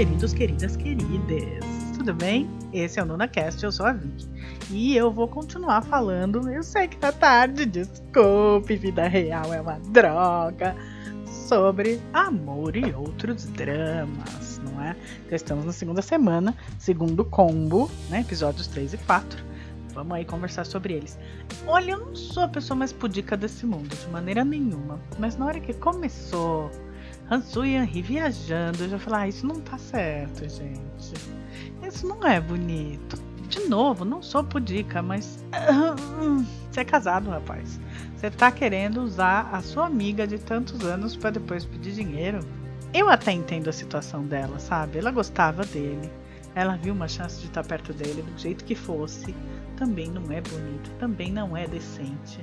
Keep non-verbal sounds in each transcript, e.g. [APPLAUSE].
queridos, queridas, queridas. Tudo bem? Esse é o NunaCast, eu sou a Vicky. E eu vou continuar falando. Eu sei que tá tarde, desculpe, vida real é uma droga. Sobre amor e outros dramas, não é? Já estamos na segunda semana, segundo combo, né? Episódios 3 e 4. Vamos aí conversar sobre eles. Olha, eu não sou a pessoa mais pudica desse mundo, de maneira nenhuma. Mas na hora que começou Hansu e Henri viajando, eu já falei, ah, isso não tá certo, gente. Isso não é bonito. De novo, não sou pudica, mas. [LAUGHS] Você é casado, rapaz. Você tá querendo usar a sua amiga de tantos anos para depois pedir dinheiro. Eu até entendo a situação dela, sabe? Ela gostava dele. Ela viu uma chance de estar perto dele do jeito que fosse. Também não é bonito, também não é decente.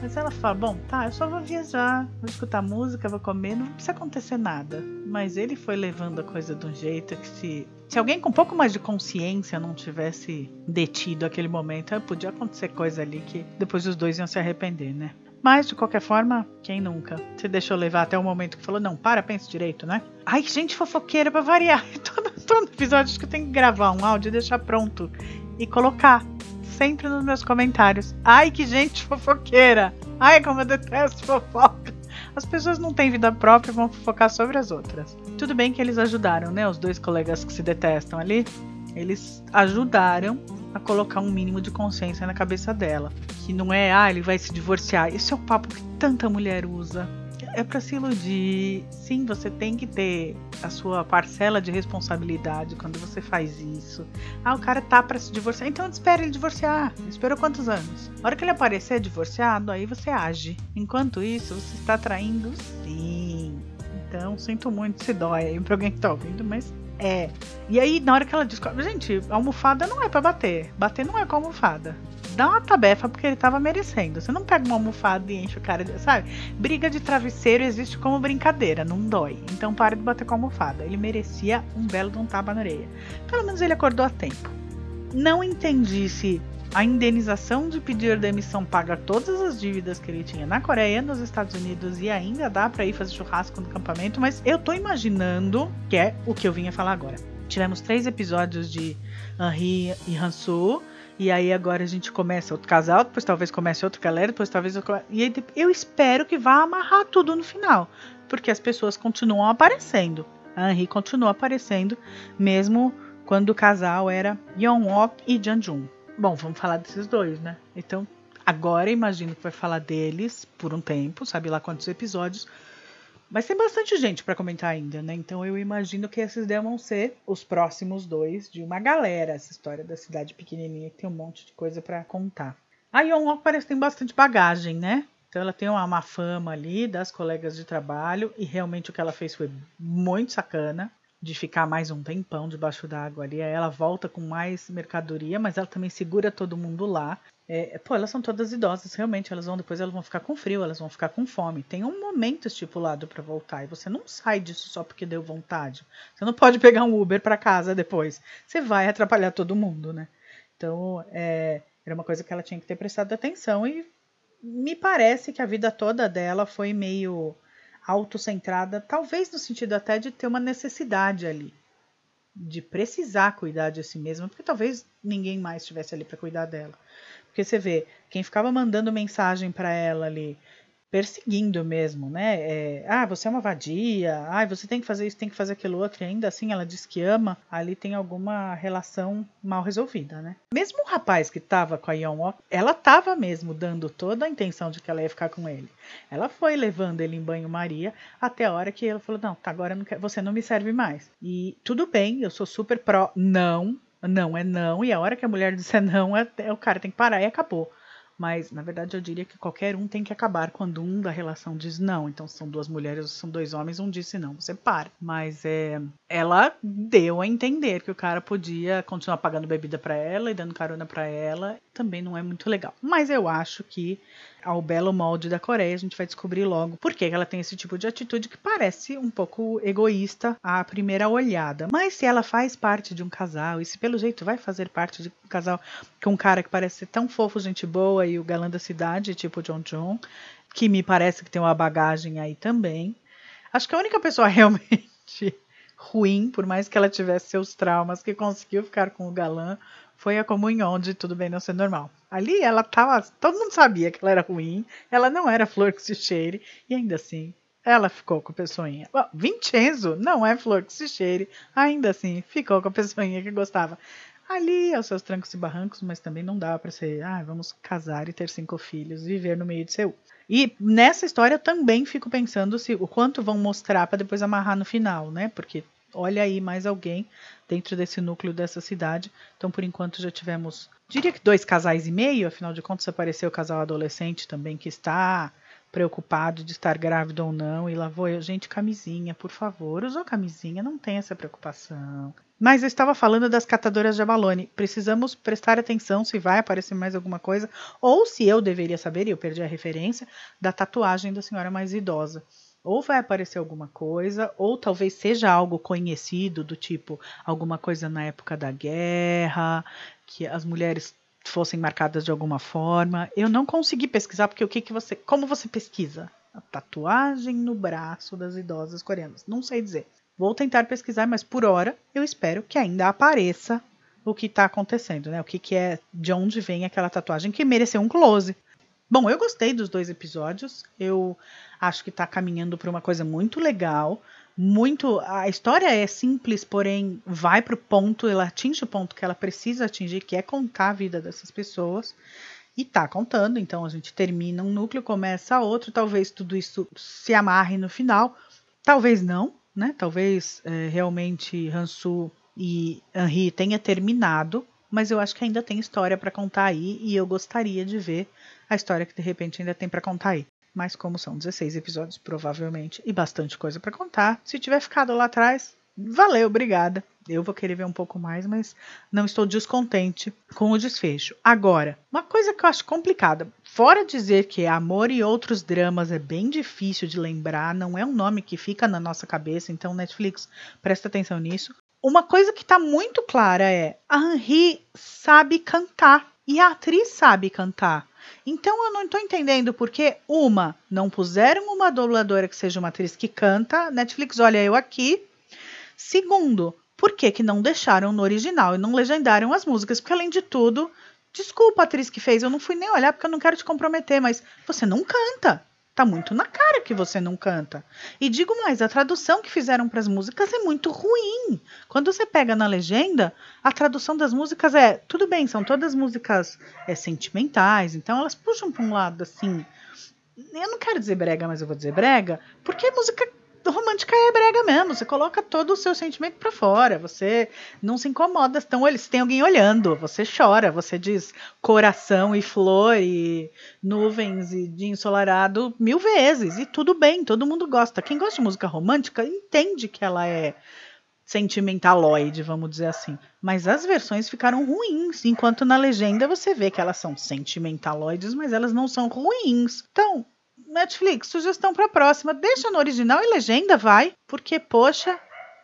Mas ela fala: Bom, tá, eu só vou viajar, vou escutar música, vou comer, não precisa acontecer nada. Mas ele foi levando a coisa de um jeito que se. Se alguém com um pouco mais de consciência não tivesse detido aquele momento, podia acontecer coisa ali que depois os dois iam se arrepender, né? Mas, de qualquer forma, quem nunca? Se deixou levar até o momento que falou, não, para, pensa direito, né? Ai, gente fofoqueira pra variar. [LAUGHS] Todo, todo episódio acho que eu tenho que gravar um áudio e deixar pronto. E colocar sempre nos meus comentários. Ai, que gente fofoqueira! Ai, como eu detesto fofoca! As pessoas não têm vida própria e vão fofocar sobre as outras. Tudo bem que eles ajudaram, né? Os dois colegas que se detestam ali. Eles ajudaram a colocar um mínimo de consciência na cabeça dela. Que não é, ah, ele vai se divorciar. Esse é o papo que tanta mulher usa é para se iludir. Sim, você tem que ter a sua parcela de responsabilidade quando você faz isso. Ah, o cara tá para se divorciar, então espere ele divorciar. Esperou quantos anos? A hora que ele aparecer divorciado, aí você age. Enquanto isso, você está traindo sim. Então, sinto muito se dói aí pra alguém que tá ouvindo, mas é. E aí, na hora que ela descobre, gente, almofada não é para bater. Bater não é com almofada dá uma tabefa porque ele tava merecendo. Você não pega uma almofada e enche o cara, sabe? Briga de travesseiro existe como brincadeira, não dói. Então para de bater com a almofada. Ele merecia um belo de um tapa na orelha. Pelo menos ele acordou a tempo. Não entendi se a indenização de pedir demissão paga todas as dívidas que ele tinha na Coreia, nos Estados Unidos e ainda dá para ir fazer churrasco no acampamento, mas eu tô imaginando que é o que eu vinha falar agora. Tivemos três episódios de Henri e Hansu, e aí agora a gente começa outro casal, depois talvez comece outro galera, depois talvez eu... e eu espero que vá amarrar tudo no final, porque as pessoas continuam aparecendo. A Henri continua aparecendo mesmo quando o casal era Yeon-ok e Jun. Bom, vamos falar desses dois, né? Então, agora imagino que vai falar deles por um tempo, sabe lá quantos episódios, mas tem bastante gente para comentar ainda, né? Então eu imagino que esses devem ser os próximos dois de uma galera, essa história da cidade pequenininha que tem um monte de coisa para contar. A Yeon parece que tem bastante bagagem, né? Então ela tem uma má fama ali das colegas de trabalho e realmente o que ela fez foi muito sacana de ficar mais um tempão debaixo d'água ali. Aí ela volta com mais mercadoria, mas ela também segura todo mundo lá. É, pô, elas são todas idosas, realmente. Elas vão depois, elas vão ficar com frio, elas vão ficar com fome. Tem um momento estipulado para voltar e você não sai disso só porque deu vontade. Você não pode pegar um Uber para casa depois. Você vai atrapalhar todo mundo, né? Então, é, era uma coisa que ela tinha que ter prestado atenção e me parece que a vida toda dela foi meio autocentrada, talvez no sentido até de ter uma necessidade ali, de precisar cuidar de si mesma, porque talvez ninguém mais estivesse ali para cuidar dela. Porque você vê, quem ficava mandando mensagem para ela ali, perseguindo mesmo, né? É, ah, você é uma vadia, ah, você tem que fazer isso, tem que fazer aquilo outro, e ainda assim ela diz que ama, ali tem alguma relação mal resolvida, né? Mesmo o rapaz que tava com a Yeon ela tava mesmo dando toda a intenção de que ela ia ficar com ele. Ela foi levando ele em banho-maria até a hora que ela falou: Não, agora não quero, você não me serve mais. E tudo bem, eu sou super pró, não, não é não, e a hora que a mulher disser não, é, é, o cara tem que parar e acabou. Mas, na verdade, eu diria que qualquer um tem que acabar quando um da relação diz não. Então, são duas mulheres, são dois homens, um disse não, você para. Mas é, ela deu a entender que o cara podia continuar pagando bebida para ela e dando carona para ela. Também não é muito legal. Mas eu acho que ao belo molde da Coreia, a gente vai descobrir logo por que ela tem esse tipo de atitude que parece um pouco egoísta à primeira olhada. Mas se ela faz parte de um casal, e se pelo jeito vai fazer parte de um casal com um cara que parece ser tão fofo, gente boa e o galã da cidade, tipo John John, que me parece que tem uma bagagem aí também. Acho que a única pessoa [LAUGHS] realmente ruim, por mais que ela tivesse seus traumas, que conseguiu ficar com o galã, foi a comunhão de tudo bem não ser normal. Ali ela tava. Todo mundo sabia que ela era ruim, ela não era flor que se cheire, e ainda assim ela ficou com a pessoinha. Bom, Vincenzo não é flor que se cheire, ainda assim ficou com a pessoinha que gostava. Ali aos seus trancos e barrancos, mas também não dava para ser, ah, vamos casar e ter cinco filhos, viver no meio de Seul. E nessa história eu também fico pensando se o quanto vão mostrar para depois amarrar no final, né? Porque olha aí mais alguém dentro desse núcleo dessa cidade. Então, por enquanto, já tivemos, diria que dois casais e meio, afinal de contas, apareceu o casal adolescente também que está preocupado de estar grávido ou não. E lá vou eu, gente, camisinha, por favor, usou camisinha, não tem essa preocupação. Mas eu estava falando das catadoras de abalone. Precisamos prestar atenção se vai aparecer mais alguma coisa, ou se eu deveria saber, e eu perdi a referência, da tatuagem da senhora mais idosa ou vai aparecer alguma coisa, ou talvez seja algo conhecido, do tipo alguma coisa na época da guerra, que as mulheres fossem marcadas de alguma forma. Eu não consegui pesquisar porque o que, que você, como você pesquisa? A tatuagem no braço das idosas coreanas. Não sei dizer. Vou tentar pesquisar, mas por hora eu espero que ainda apareça o que está acontecendo, né? O que, que é, de onde vem aquela tatuagem que mereceu um close. Bom, eu gostei dos dois episódios. Eu acho que está caminhando para uma coisa muito legal. Muito. A história é simples, porém vai para o ponto, ela atinge o ponto que ela precisa atingir, que é contar a vida dessas pessoas. E tá contando, então a gente termina um núcleo, começa outro, talvez tudo isso se amarre no final, talvez não, né? Talvez é, realmente Hansu e Henri tenha terminado, mas eu acho que ainda tem história para contar aí e eu gostaria de ver a história que de repente ainda tem para contar aí. Mas como são 16 episódios, provavelmente, e bastante coisa para contar, se tiver ficado lá atrás, valeu, obrigada. Eu vou querer ver um pouco mais, mas não estou descontente com o desfecho. Agora, uma coisa que eu acho complicada, fora dizer que Amor e Outros Dramas é bem difícil de lembrar, não é um nome que fica na nossa cabeça, então Netflix, presta atenção nisso. Uma coisa que está muito clara é a Henri sabe cantar e a atriz sabe cantar. Então eu não estou entendendo porque, uma, não puseram uma dubladora que seja uma atriz que canta, Netflix, olha eu aqui. Segundo, por que, que não deixaram no original e não legendaram as músicas? Porque, além de tudo, desculpa atriz que fez, eu não fui nem olhar porque eu não quero te comprometer, mas você não canta. Tá muito na cara que você não canta. E digo mais, a tradução que fizeram para as músicas é muito ruim. Quando você pega na legenda, a tradução das músicas é tudo bem, são todas músicas é, sentimentais, então elas puxam para um lado assim. Eu não quero dizer brega, mas eu vou dizer brega, porque é música romântica é brega mesmo. Você coloca todo o seu sentimento para fora. Você não se incomoda. Então, eles tem alguém olhando. Você chora. Você diz coração e flor e nuvens e de ensolarado mil vezes. E tudo bem. Todo mundo gosta. Quem gosta de música romântica entende que ela é sentimentaloide, vamos dizer assim. Mas as versões ficaram ruins, enquanto na legenda você vê que elas são sentimentaloides, mas elas não são ruins. Então, Netflix, sugestão para a próxima. Deixa no original e legenda, vai. Porque, poxa,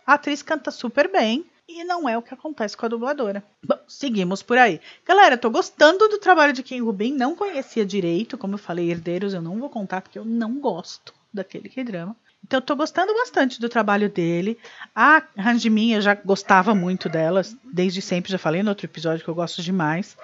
a atriz canta super bem. E não é o que acontece com a dubladora. Bom, seguimos por aí. Galera, tô gostando do trabalho de Ken Rubin. Não conhecia direito. Como eu falei, Herdeiros eu não vou contar porque eu não gosto daquele que drama. Então, tô gostando bastante do trabalho dele. A Ranjimin, eu já gostava muito dela, desde sempre, já falei no outro episódio que eu gosto demais.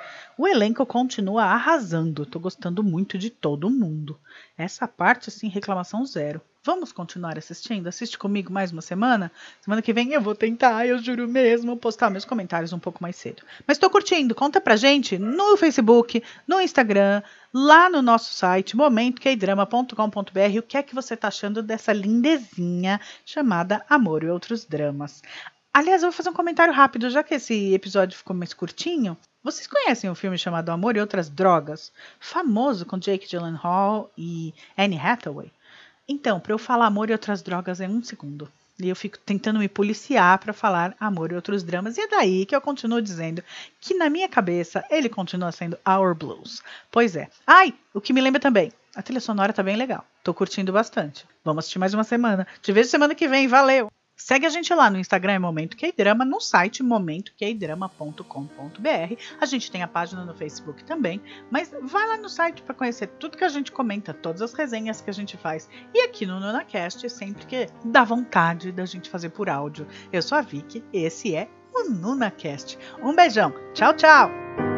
O elenco continua arrasando, tô gostando muito de todo mundo. Essa parte, assim, reclamação zero. Vamos continuar assistindo? Assiste comigo mais uma semana? Semana que vem eu vou tentar, eu juro mesmo, postar meus comentários um pouco mais cedo. Mas tô curtindo, conta pra gente no Facebook, no Instagram, lá no nosso site, momentoqueidrama.com.br, o que é que você tá achando dessa lindezinha chamada Amor e Outros Dramas. Aliás, eu vou fazer um comentário rápido, já que esse episódio ficou mais curtinho. Vocês conhecem um filme chamado Amor e Outras Drogas? Famoso com Jake Gyllenhaal e Anne Hathaway? Então, para eu falar Amor e Outras Drogas é um segundo. E eu fico tentando me policiar para falar amor e outros dramas. E é daí que eu continuo dizendo que na minha cabeça ele continua sendo Our Blues. Pois é. Ai, o que me lembra também. A trilha sonora tá bem legal. Tô curtindo bastante. Vamos assistir mais uma semana. Te vejo semana que vem. Valeu! Segue a gente lá no Instagram, Momento Que Drama, no site momentoqueidrama.com.br. A gente tem a página no Facebook também, mas vai lá no site para conhecer tudo que a gente comenta, todas as resenhas que a gente faz. E aqui no NunaCast, sempre que dá vontade da gente fazer por áudio. Eu sou a Vicky, esse é o NunaCast. Um beijão, tchau, tchau!